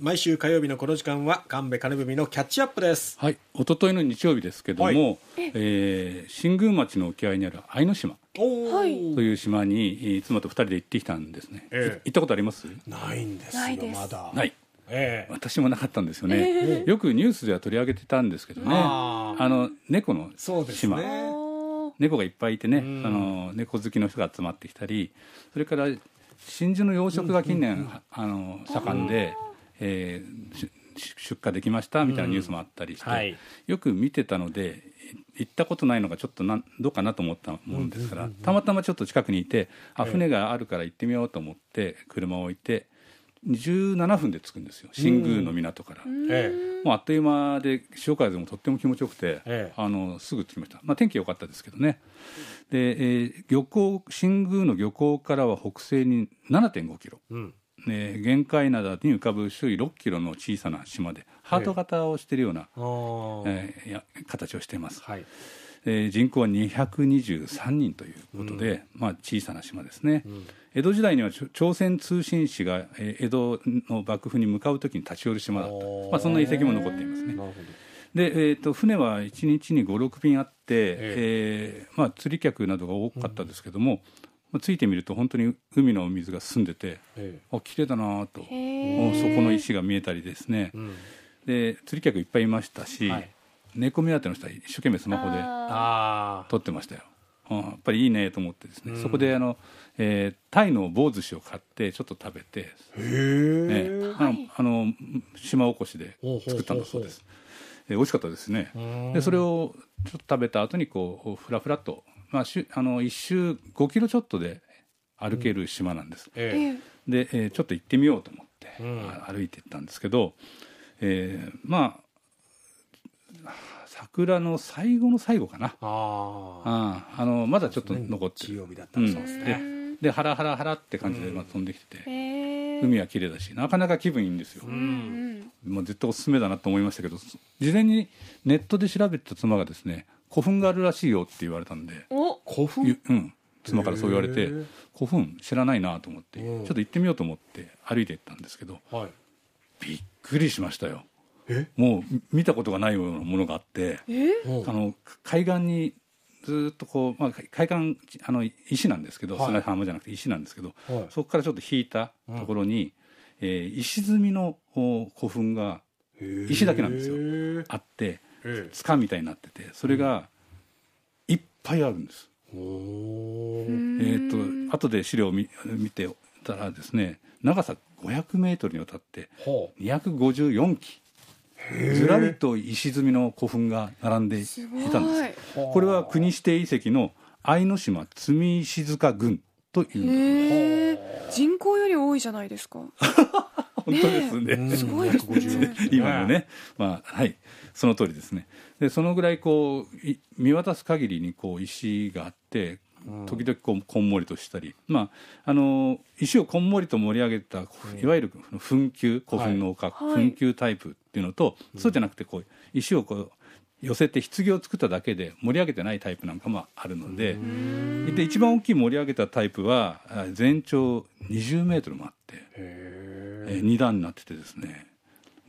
毎週火曜日のこの時間は神戸金文のキャッチアップです。はい、一昨日の日曜日ですけども、はい。え。ー新宮町の沖合にある愛の島。という島に、えー妻と二人で行ってきたんですね、ええ。行ったことあります？ないんですよまだ。ない。ええ。私もなかったんですよね、よくニュースでは取り上げてたんですけどね。あー。あの猫のそうです島、ね猫がいっぱいいてね、ん。あの猫好きの人が集まってきたりそれから真珠の養殖が近年、あの盛んで、えーし出荷できましたみたいなニュースもあったりして、はい。よく見てたので行ったことないのがちょっとなんどうかなと思ったもんですから、たまたまちょっと近くにいてあええ。船があるから行ってみようと思って車を置いて17分で着くんですよ。新宮の港から。えもうあっという間で潮風もとっても気持ちよくて、ええ。あのすぐ着きました、まあ、天気良かったですけどね。で、えー漁港新宮の漁港からは北西に7.5キロ、えうんね、玄界灘に浮かぶ周囲6キロの小さな島でハート型をしているような、えーいや形をしています、はい。えー人口は223人ということで、まあ、小さな島ですね、江戸時代には朝鮮通信使が、えー江戸の幕府に向かうときに立ち寄る島だった。まあ、そんな遺跡も残っていますね。で、えー、と船は1日に56便あって、ええ。ーまあ、釣り客などが多かったですけども、まあ、ついてみると本当に海の水が澄んでてどえ。あ綺麗だなと。そこの石が見えたりですね。えうん。で釣り客いっぱいいましたし、はい。猫目当ての人は一生懸命スマホでああ撮ってましたよ。あやっぱりいいねと思ってですね、うん。そこであの、えータイの棒寿司を買ってちょっと食べて、ーへえ。えあのあの島おこしで作ったんだそうです。え美味しかったですね。うん。でそれをちょっと食べた後にこうふらふらっと、まあ、しゅあの一周5キロちょっとで歩ける島なんです。えええ。で、えーちょっと行ってみようと思って、うん。あ歩いて行ったんですけど、えーまあ桜の最後の最後かな。ああのまだちょっと残ってる、日曜日だったらそうですうんね。でハラハラハラって感じでまあ飛んできてて、へー。海は綺麗だしなかなか気分いいんですよ、ううんんまあ、絶対おすすめだなと思いましたけど事前にネットで調べてた妻がですね古墳があるらしいよって言われたんで、お。古墳？ゆうん、妻からそう言われて古墳知らないなと思って、うん。ちょっと行ってみようと思って歩いて行ったんですけどはい。びっくりしましたよ。え？もう見たことがないようなものがあってえ？あの海岸にずっとこう、まあ、海岸あの石なんですけど、はい。砂浜じゃなくて石なんですけど、はい。そこからちょっと引いたところに、えー石積みのお古墳が石だけなんですよ。よあってえ塚みたいになっててそれがいっぱいあるんです、えーと後で資料を見見てたらですね長さ500メートルにわたってほ254基ずらりと石積みの古墳が並んでいたんです。う。これは国指定遺跡の愛の島積石塚群というんだへえ人口より多いじゃないですか 本当ですね。うん。すごいですね。250今のね、まあはい。その通りですね。でそのぐらいこうい見渡す限りにこう石があって時々こうこんもりとしたり、まあ、あの石をこんもりと盛り上げたいわゆる墳丘古墳の丘、はい。墳丘タイプっていうのと、そうじゃなくてこう石をこう寄せて棺を作っただけで盛り上げてないタイプなんかもあるので。で一番大きい盛り上げたタイプはあ全長20メートルもあって。へえー二段になっててですね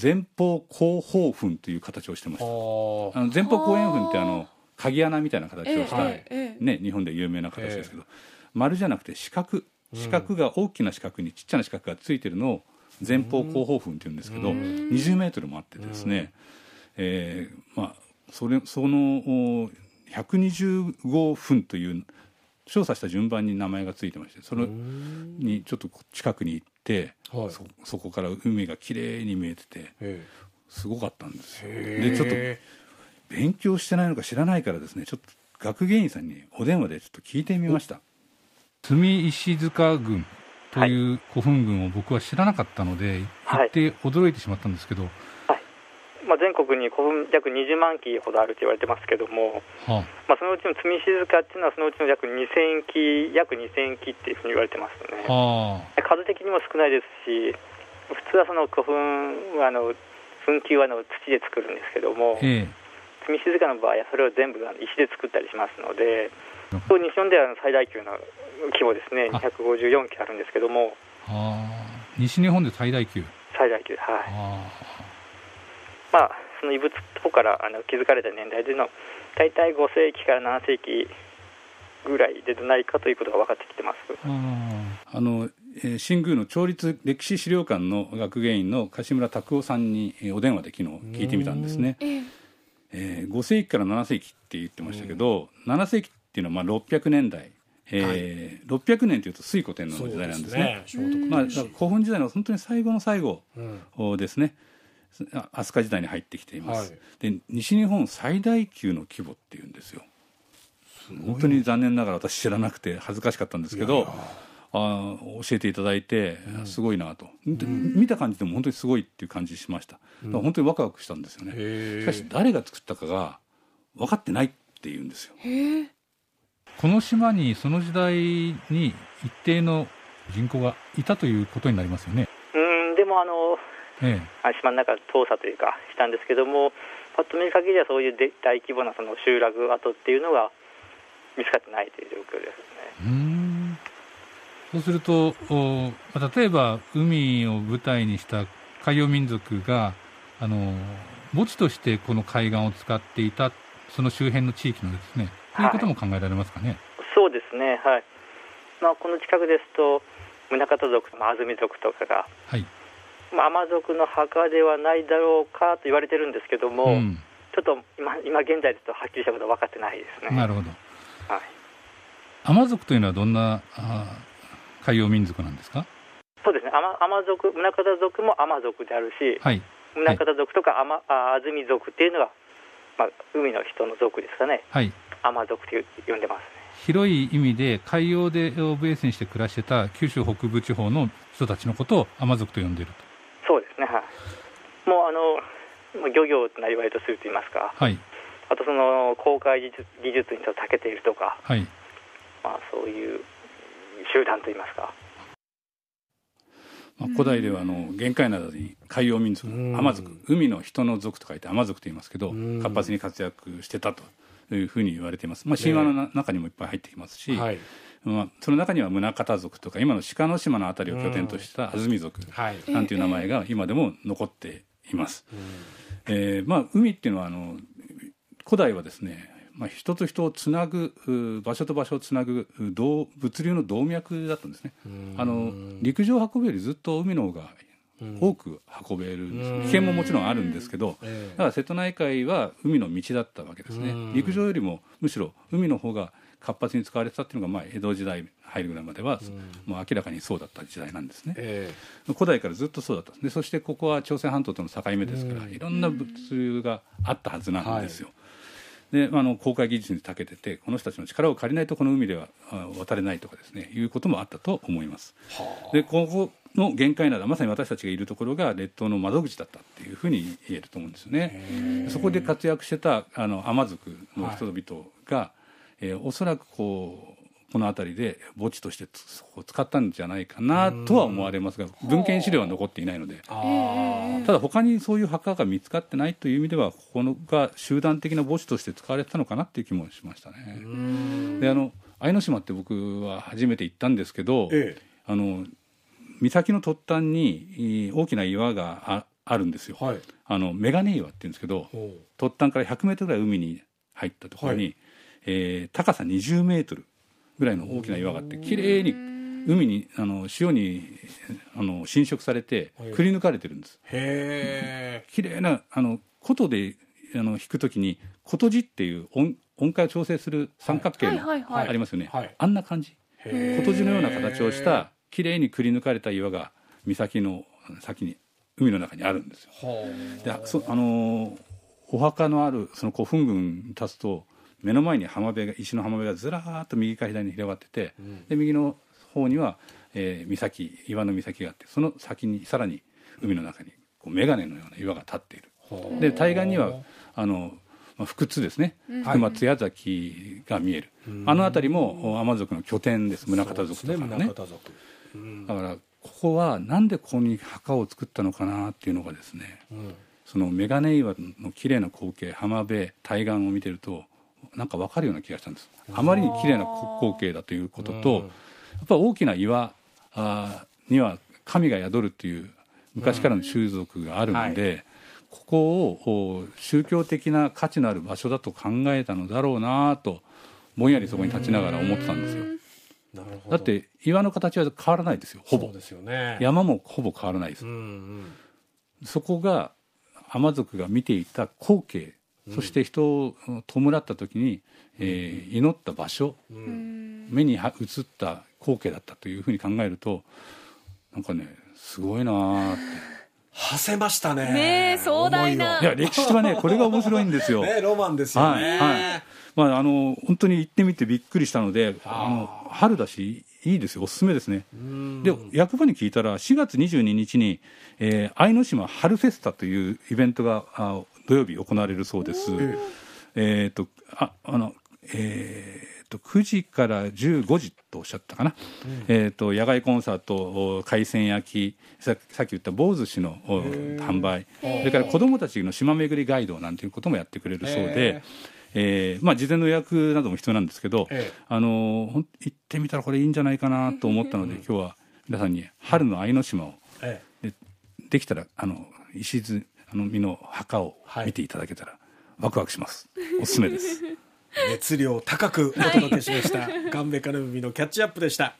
前方後方墳という形をしてました。ああの前方後円墳ってあの鍵穴みたいな形をした、ね、日本で有名な形ですけど、丸じゃなくて四角四角が大きな四角にちっちゃな四角がついてるのを前方後方墳っていうんですけど、うん。20メートルもあってですね、えーまあ、それそのお120号墳という調査した順番に名前がついてましてそれにちょっと近くに行って、はい。そそこから海がきれいに見えててえすごかったんですよ。え。でちょっと勉強してないのか知らないからですねちょっと学芸員さんにお電話でちょっと聞いてみました。住石塚郡という古墳群を僕は知らなかったので、はい行って驚いてしまったんですけど、まあ、全国に古墳約20万基ほどあると言われてますけども、はまあ、そのうちの積石塚っていうのはそのうちの約2000基約2000基っていうふうに言われてますね。数的にも少ないですし普通はその古墳はあの墳丘はあの土で作るんですけども積石塚の場合はそれを全部石で作ったりしますのでそう日本では最大級の規模ですねあ。254基あるんですけども。えはあ、西日本で最大級、最大級はい。あまあその遺物とかからあの築かれた年代というのは大体5世紀から7世紀ぐらいでないかということが分かってきてます。ーあの、えー新宮の町立歴史資料館の学芸員の柏村拓夫さんにえーお電話で昨日聞いてみたんですね。ええ。えー5世紀から7世紀って言ってましたけど、7世紀っていうのはまあ600年代、えー600年というと隋古天皇の時代なんですね。聖徳まあ、だから古墳時代の本当に最後の最後うん。ですね、あ飛鳥時代に入ってきています、はい。で西日本最大級の規模っていうんですよ。本当に残念ながら私知らなくて恥ずかしかったんですけどあー教えていただいて、すごいなと、で見た感じでも本当にすごいっていう感じしました、だから本当にワクワクしたんですよね。へしかし誰が作ったかが分かってないっていうんですよ。へえこの島にその時代に一定の人口がいたということになりますよね。うんでもあのえあ島の中調査というかしたんですけどもパッと見る限りはそういうで大規模なその集落跡っていうのが見つかってないという状況ですね。うそうするとおまあ例えば海を舞台にした海洋民族があの墓地としてこの海岸を使っていたその周辺の地域のですねということも考えられますかね。そうですねはい、まあ、この近くですと宗像族とか安住族とかが、はい、まあ、アマ族の墓ではないだろうかと言われてるんですけども、うん、ちょっと今今現在ですとはっきりしたことは分かってないですねなるほど。はいアマ族というのはどんなあ海洋民族なんですか？そうですね、アマアマ族、宗像族もアマ族であるし、はい、宗像族とかアマあ安住族っていうのが、まあ、海の人の族ですかね、はい。アマ族って呼んでますね。広い意味で海洋でをベースにして暮らしてた九州北部地方の人たちのことをアマ族と呼んでいると。もうあの、漁業となりわいとすると言いますか、はい、あとその航海技術技術にちょっと長けているとか、はい。まあ、そういう集団と言いますか、まあ、古代ではあの玄界灘に海洋民族うん。アマ族海の人の族と書いてアマ族と言いますけどうん。活発に活躍してたというふうに言われています、まあ、神話のな中にもいっぱい入ってきますし、はい。まあ、その中には宗像族とか今の鹿の島の辺りを拠点とした安住族はい。なんていう名前が今でも残っています。えーまあ、海っていうのはあの古代はですね、まあ、人と人をつなぐう場所と場所をつなぐ物流の動脈だったんですね。あの陸上を運ぶよりずっと海の方が多く運べるんです、うん。危険ももちろんあるんですけど、えだから瀬戸内海は海の道だったわけですね、うん。陸上よりもむしろ海の方が活発に使われてたっていうのが、まあ、江戸時代入るぐらいまでは、もう明らかにそうだった時代なんですね。え古代からずっとそうだった。でそしてここは朝鮮半島との境目ですから、うん。いろんな物流があったはずなんですよ。であの航海技術に長けててこの人たちの力を借りないとこの海ではあ渡れないとかですねいうこともあったと思います。でここの限界などまさに私たちがいるところが列島の窓口だったっていうふうに言えると思うんですよね。そこで活躍してたあのアマ族の人々が、えーおそらくこうこの辺りで墓地として使ったんじゃないかなとは思われますが文献資料は残っていないので。あただ他にそういう墓が見つかってないという意味ではここのが集団的な墓地として使われてたのかなっていう気もしましたね。であの愛の島って僕は初めて行ったんですけど、えあの岬の突端にえー大きな岩がああるんですよ。はい。あのメガネ岩って言うんですけどほ突端から100メートルぐらい海に入ったところに、はい。えー高さ20メートルぐらいの大きな岩があって綺麗に海にあの潮にあの浸食されてはい。くり抜かれてるんです。うへ綺麗なあの琴であの弾くときに琴字っていう音音階を調整する三角形はい。のはい。はい。ありますよね、はい。あんな感じ。え琴字のような形をした綺麗にくり抜かれた岩が岬の先に海の中にあるんですよ。でそあのーお墓のあるその古墳群に立つと目の前に浜辺が石の浜辺がずらーっと右から左に広がってて、で右の方には、えー岬岩の岬があってその先にさらに海の中にこう眼鏡のような岩が立っている。で対岸にはあの、まあ、福津ですね。福松矢崎が見える、あの辺りもアマ族の拠点です。宗像族とかね宗像族。うん。だからここはなんでここに墓を作ったのかなっていうのがですねうん。そのメガネ岩の綺麗な光景浜辺対岸を見てるとなんか分かるような気がしたんです。あまりに綺麗な光景だということと、うん。やっぱ大きな岩あーには神が宿るっていう昔からの習俗があるので、ここをお宗教的な価値のある場所だと考えたのだろうなとぼんやりそこに立ちながら思ってたんですよ。だって岩の形は変わらないですよ。ほぼですよね。山もほぼ変わらないです。うんうん。そこが海族が見ていた光景そして人を弔った時に、えー祈った場所目には映った光景だったというふうに考えるとなんかねすごいなーって。馳せましたね。ねえ壮大な。思いや歴史はねこれが面白いんですよ。ねロマンですよね、はいはい。まあ、あの本当に行ってみてびっくりしたのであの春だしいいですよ。おすすめですね。うん。で役場に聞いたら4月22日に、えー愛の島春フェスタというイベントがあ土曜日行われるそうです。えー、とああのえー、と9時から15時とおっしゃったかな、えー、と野外コンサートお海鮮焼きささっき言った棒寿司のお販売。それから子どもたちの島巡りガイドなんていうこともやってくれるそうで、え。ーまあ、事前の予約なども必要なんですけど、ええ。あの行ってみたらこれいいんじゃないかなと思ったので、今日は皆さんに春の愛の島をえ。でできたらあの石津あの実の墓を見ていただけたら、ワクワクします。おすすめです。え熱量高くお届けしました。神戸カルビのキャッチアップでした